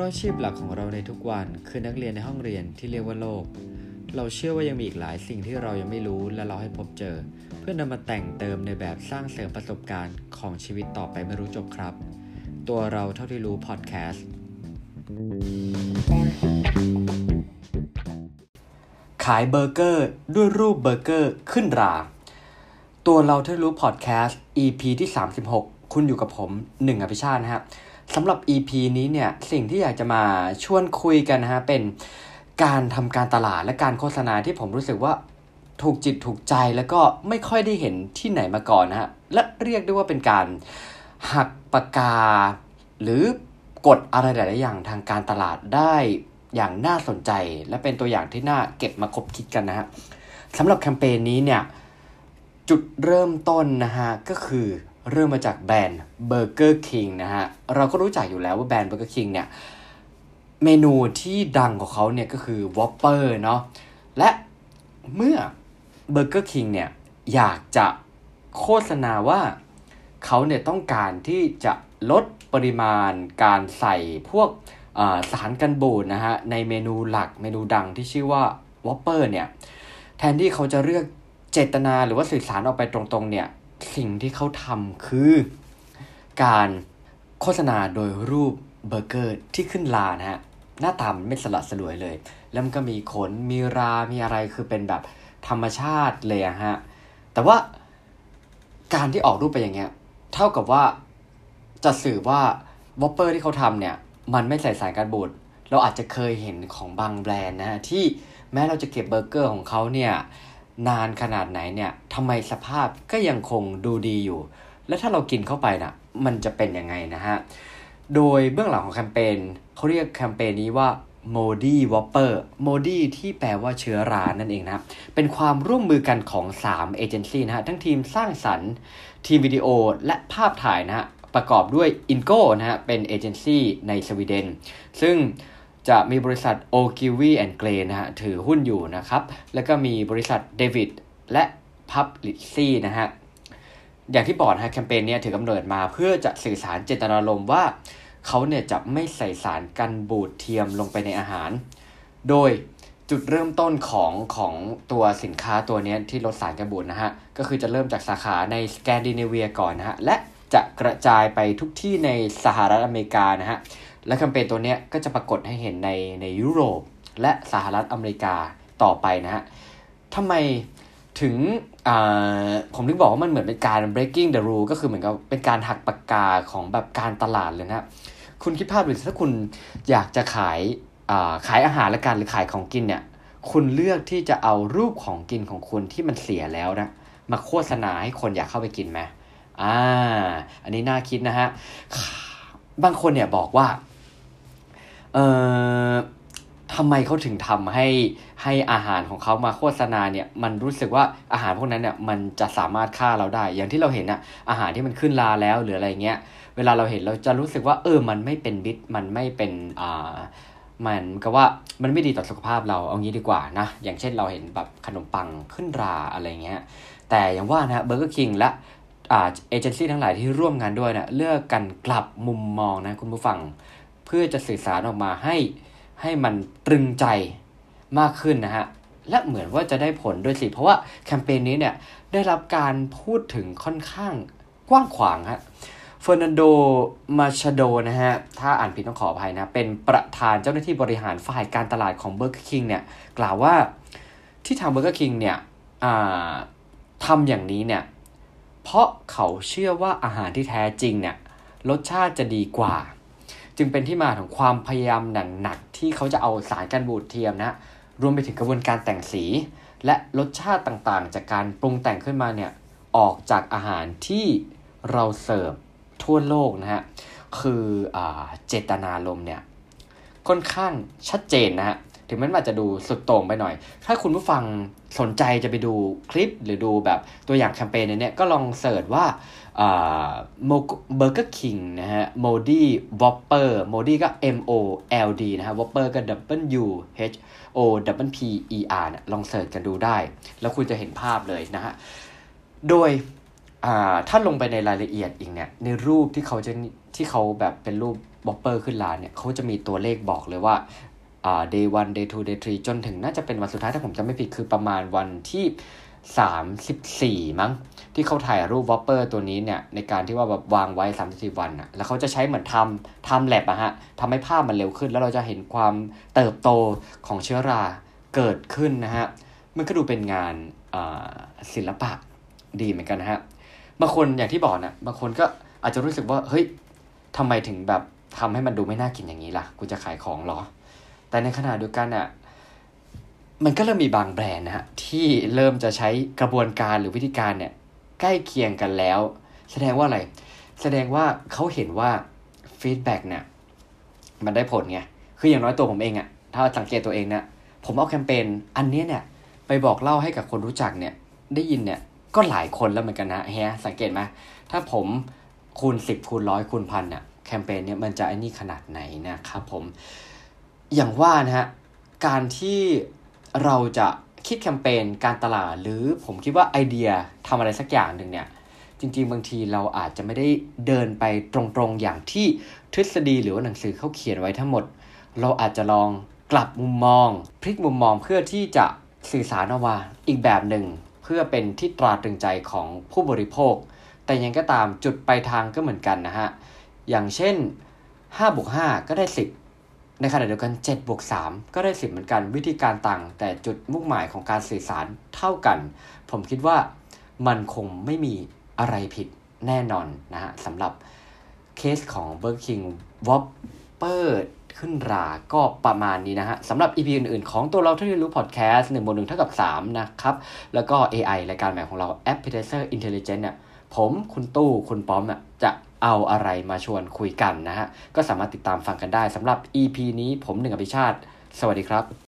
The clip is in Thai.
ราะอาชีพหลักของเราในทุกวันคือนักเรียนในห้องเรียนที่เรียกว่าโลก เราเชื่อว่ายังมีอีกหลายสิ่งที่เรายังไม่รู้และเราให้พบเจอ เพื่อนำมาแต่งเติมในแบบสร้างเสริมประสบการณ์ของชีวิตต่อไปไม่รู้จบครับ ตัวเราเท่าที่รู้พอดแคสต์ขายเบอร์เกอร์ด้วยรูปเบอร์เกอร์ขึ้นรา ตัวเราเท่าที่รู้พอดแคสต์ EP ที่ 36 คุณอยู่กับผมหนึ่งอภิชาตินะฮะ สำหรับ EP นี้เนี่ยสิ่งที่อยากจะมาชวนคุยกันนะฮะเป็นการทำการตลาดและการโฆษณาที่ผมรู้สึกว่าถูกจิตถูกใจแล้วก็ไม่ค่อยได้เห็นที่ไหนมาก่อนนะฮะและเรียกได้ว่าเป็นการหักปากกา หรือกดอะไรหลาย ๆ อย่างทางการตลาดได้อย่างน่าสนใจ และเป็นตัวอย่างที่น่าเก็บมาคบคิดกันนะฮะสำหรับแคมเปญนี้เนี่ยจุดเริ่มต้นนะฮะก็คือ เริ่มมาจากแบรนด์ Burger King นะฮะ เราก็รู้จักอยู่แล้วว่าแบรนด์ Burger King เนี่ย เมนูที่ดังของเขาเนี่ยก็คือ Whopper เนาะ และเมื่อ Burger King เนี่ย อยากจะโฆษณาว่าเขาเนี่ยต้องการที่จะลดปริมาณการใส่พวกสารกันบูดนะฮะ ในเมนูหลักเมนูดังที่ชื่อว่า Whopper เนี่ย แทนที่เขาจะเลือกเจตนาหรือว่าสื่อสารออกไปตรงๆเนี่ย สิ่งที่เขาทำคือ การโฆษณาโดยรูปเบอร์เกอร์ที่ขึ้นรานะฮะ หน้าตามันไม่สละสลวยเลย แล้วมันก็มีขนมีรา มีอะไรคือเป็นแบบธรรมชาติเลยอะฮะ แต่ว่าการที่ออกรูปไปอย่างเงี้ย เท่ากับว่าจะสื่อว่า Whopper ที่เขาทำเนี่ย มันไม่ใส่สารกันบูดเราอาจจะเคยเห็นของบางแบรนด์นะฮะ ที่แม้เราจะเก็บเบอร์เกอร์ของเขาเนี่ย นานขนาดไหนเนี่ยทำไมสภาพก็ยังคงดูดีอยู่ แล้วถ้าเรากินเข้าไปนะ่ะมันจะเป็นยังไงนะฮะ โดยเบื้องหลังของแคมเปญเขาเรียกแคมเปญนี้ว่า m o d y Whopper m o d y ที่แปลว่าเชื้อรานั่นเองนะเป็นความร่วมมือกันของ 3 เอเจนซี่นะฮะ ทั้งทีมสร้างสรรค์ ทีมวิดีโอและภาพถ่ายนะฮะ ประกอบด้วย Ingo นะฮะ เป็นเอเจนซี่ในสวีเดน ซึ่ง จะมีบริษัท o g i v y and Gray นะฮะถือหุ้นอยู่นะครับ แล้วก็มีบริษัท David และ Publicy นะฮะอย่างที่บอกฮะแคมเปญนี้ถือกำเนิดมาเพื่อจะสื่อสารเจตนารมณ์ว่าเขาเนี่ยจะไม่ใส่สารกันบูดเทียมลงไปในอาหาร โดยจุดเริ่มต้นของของตัวสินค้าตัวนี้ที่ลดสารกันบูดนะฮะ ก็คือจะเริ่มจากสาขาในสแกนดิเนเวียก่อนนะฮะ และจะกระจายไปทุกที่ในสหรัฐอเมริกานะฮะ และแคมเปญตัวนี้ก็จะปรากฏให้เห็นในในยุโรปและสหรัฐอเมริกาต่อไปนะฮะทำไมถึงผมถึงบอกว่ามันเหมือนเป็นการ breaking the rule ก็คือเหมือนกับเป็นการหักปากกาของแบบการตลาดเลยนะคุณคิดภาพดูถ้าคุณอยากจะขายขายอาหารและการหรือขายของกินเนี่ย คุณเลือกที่จะเอารูปของกินของคุณที่มันเสียแล้วนะมาโฆษณาให้คนอยากเข้าไปกินไหมอ่า อันนี้น่าคิดนะฮะ บางคนเนี่ยบอกว่า เอ่อทำไมเขาถึงทำให้ให้อาหารของเขามาโฆษณาเนี่ยมันรู้สึกว่าอาหารพวกนั้นเนี่ยมันจะสามารถฆ่าเราได้ อย่างที่เราเห็นอะอาหารที่มันขึ้นลาแล้วหรืออะไรเงี้ยเวลาเราเห็นเราจะรู้สึกว่า เออมันไม่เป็นบิทมันไม่เป็นอ่ามันก็ว่ามันไม่ดีต่อสุขภาพเราเอางี้ดีกว่านะ อย่างเช่นเราเห็นแบบขนมปังขึ้นราอะไรเงี้ยแต่อย่างว่านะเบอร์เกอร์คิงและอ่าเอเจนซี่ทั้งหลายที่ร่วมงานด้วยเนะเลือกกันกลับมุมมองนะคุณผู้ฟัง พื่อจะสื่อสารออกมาให้ให้มันตรึงใจมากขึ้นนะฮะและเหมือนว่าจะได้ผลด้วยสิ เพราะว่าแคมเปญนี้เนี่ยได้รับการพูดถึงค่อนข้างกว้างขวางฮะเฟอร์นันโด มาชาโดนะฮะ ถ้าอ่านผิดต้องขออภัยนะ เป็นประธานเจ้าหน้าที่บริหารฝ่ายการตลาดของเบอร์เกอร์คิงเนี่ย กล่าวว่าที่ทางเบอร์เกอร์คิงเนี่ยทำอย่างนี้เนี่ย เพราะเขาเชื่อว่าอาหารที่แท้จริงเนี่ย รสชาติจะดีกว่า จึงเป็นที่มาของความพยายามหนักๆที่เขาจะเอาสารกันบูดเทียมนะรวมไปถึงกระบวนการแต่งสี และรสชาติต่างๆ จากการปรุงแต่งขึ้นมาเนี่ยออกจากอาหารที่เราเสิร์ฟทั่วโลกนะฮะคืออเจตนารมณ์เนี่ยค่อนข้างชัดเจนนะฮะ ถึงแม้ว่าจะดูสุดโต่งไปหน่อย ถ้าคุณผู้ฟังสนใจจะไปดูคลิปหรือดูแบบตัวอย่างแคมเปญนี้ก็ลอง search ว่าเบอร์เกอร์คิงนะฮะ Moldy Whopper moldy ก็ M O L D นะฮะ Whopper ก็ W H O W P E R เนี่ยลองเสิร์ชกันดูได้ แล้วคุณจะเห็นภาพเลยนะฮะ โดยถ้าลงไปในรายละเอียดอีกเนี่ย ในรูปที่เขาจะที่เขาแบบเป็นรูป Whopper ขึ้นราเนี่ยเขาจะมีตัวเลขบอกเลยว่า day one day two day three จนถึงน่าจะเป็นวันสุดท้ายถ้าผมจำไม่ผิดคือประมาณวันที่สามสิบสี่มั้ง ที่เขาถ่ายรูป Whopper ตัวนี้เนี่ย ในการที่ว่าแบบวางไว้สามสิบวันอะแล้วเขาจะใช้เหมือนทำทำแลบอะฮะทำให้ภาพมันเร็วขึ้น แล้วเราจะเห็นความเติบโตของเชื้อราเกิดขึ้นนะฮะ มันก็ดูเป็นงานศิลปะดีเหมือนกันนะฮะ บางคนอย่างที่บอกนะบางคนก็อาจจะรู้สึกว่า เฮ้ยทำไมถึงแบบทำให้มันดูไม่น่ากินอย่างนี้ล่ะ กูจะขายของหรอ แต่ในขณะเดียวกันอะมันก็เริ่มมีบางแบรนด์นะฮะที่เริ่มจะใช้กระบวนการหรือวิธีการเนี่ยใกล้เคียงกันแล้ว แสดงว่าอะไร แสดงว่าเขาเห็นว่า feedback เนี่ยมันได้ผลไงคืออย่างน้อยตัวผมเองอะถ้าสังเกตตัวเองนะผมเอาแคมเปญอันนี้เนี่ยไปบอกเล่าให้กับคนรู้จักเนี่ยได้ยินเนี่ยก็หลายคนแล้วเหมือนกันนะเฮียสังเกตไหมถ้าผมคูณสิบคูณร้อยคูณพันเนี่ยแคมเปญเนี่ยมันจะไอ้นี่ขนาดไหนนะครับผม อย่างว่านะฮะการที่เราจะคิดแคมเปญการตลาด หรือผมคิดว่าไอเดียทำอะไรสักอย่างหนึ่งเนี่ยจริงๆ บางทีเราอาจจะไม่ได้เดินไปตรงๆอย่างที่ทฤษฎีหรือว่าหนังสือเขาเขียนไว้ทั้งหมด เราอาจจะลองกลับมุมมอง พลิกมุมมองเพื่อที่จะสื่อสารออกมาอีกแบบหนึ่ง เพื่อเป็นที่ตราตรึงใจของผู้บริโภค แต่ยังก็ตามจุดปลายทางก็เหมือนกันนะฮะ อย่างเช่น5บวก5ก็ได้ 10 ในขณะเดียวกัน7บวก3ก็ได้10เหมือนกันวิธีการต่างแต่จุดมุ่งหมายของการสื่อสารเท่ากัน ผมคิดว่ามันคงไม่มีอะไรผิดแน่นอนนะฮะสำหรับเคสของ Burger King w o p p e r ขึ้นราก็ประมาณนี้นะฮะสำหรับ EP อื่นๆ ของตัวเราที่เรียนรู้พอดแคสต์หนึ่งบนหนึ่งเท่ากับ3นะครับ แล้วก็ AI รายการใหม่ของเรา Appetizer Intelligence เนี่ยผมคุณตู้คุณป้อมน่ะจะ เอาอะไรมาชวนคุยกันนะฮะ ก็สามารถติดตามฟังกันได้สำหรับ EP นี้ผมหนึ่งอภิชาติ สวัสดีครับ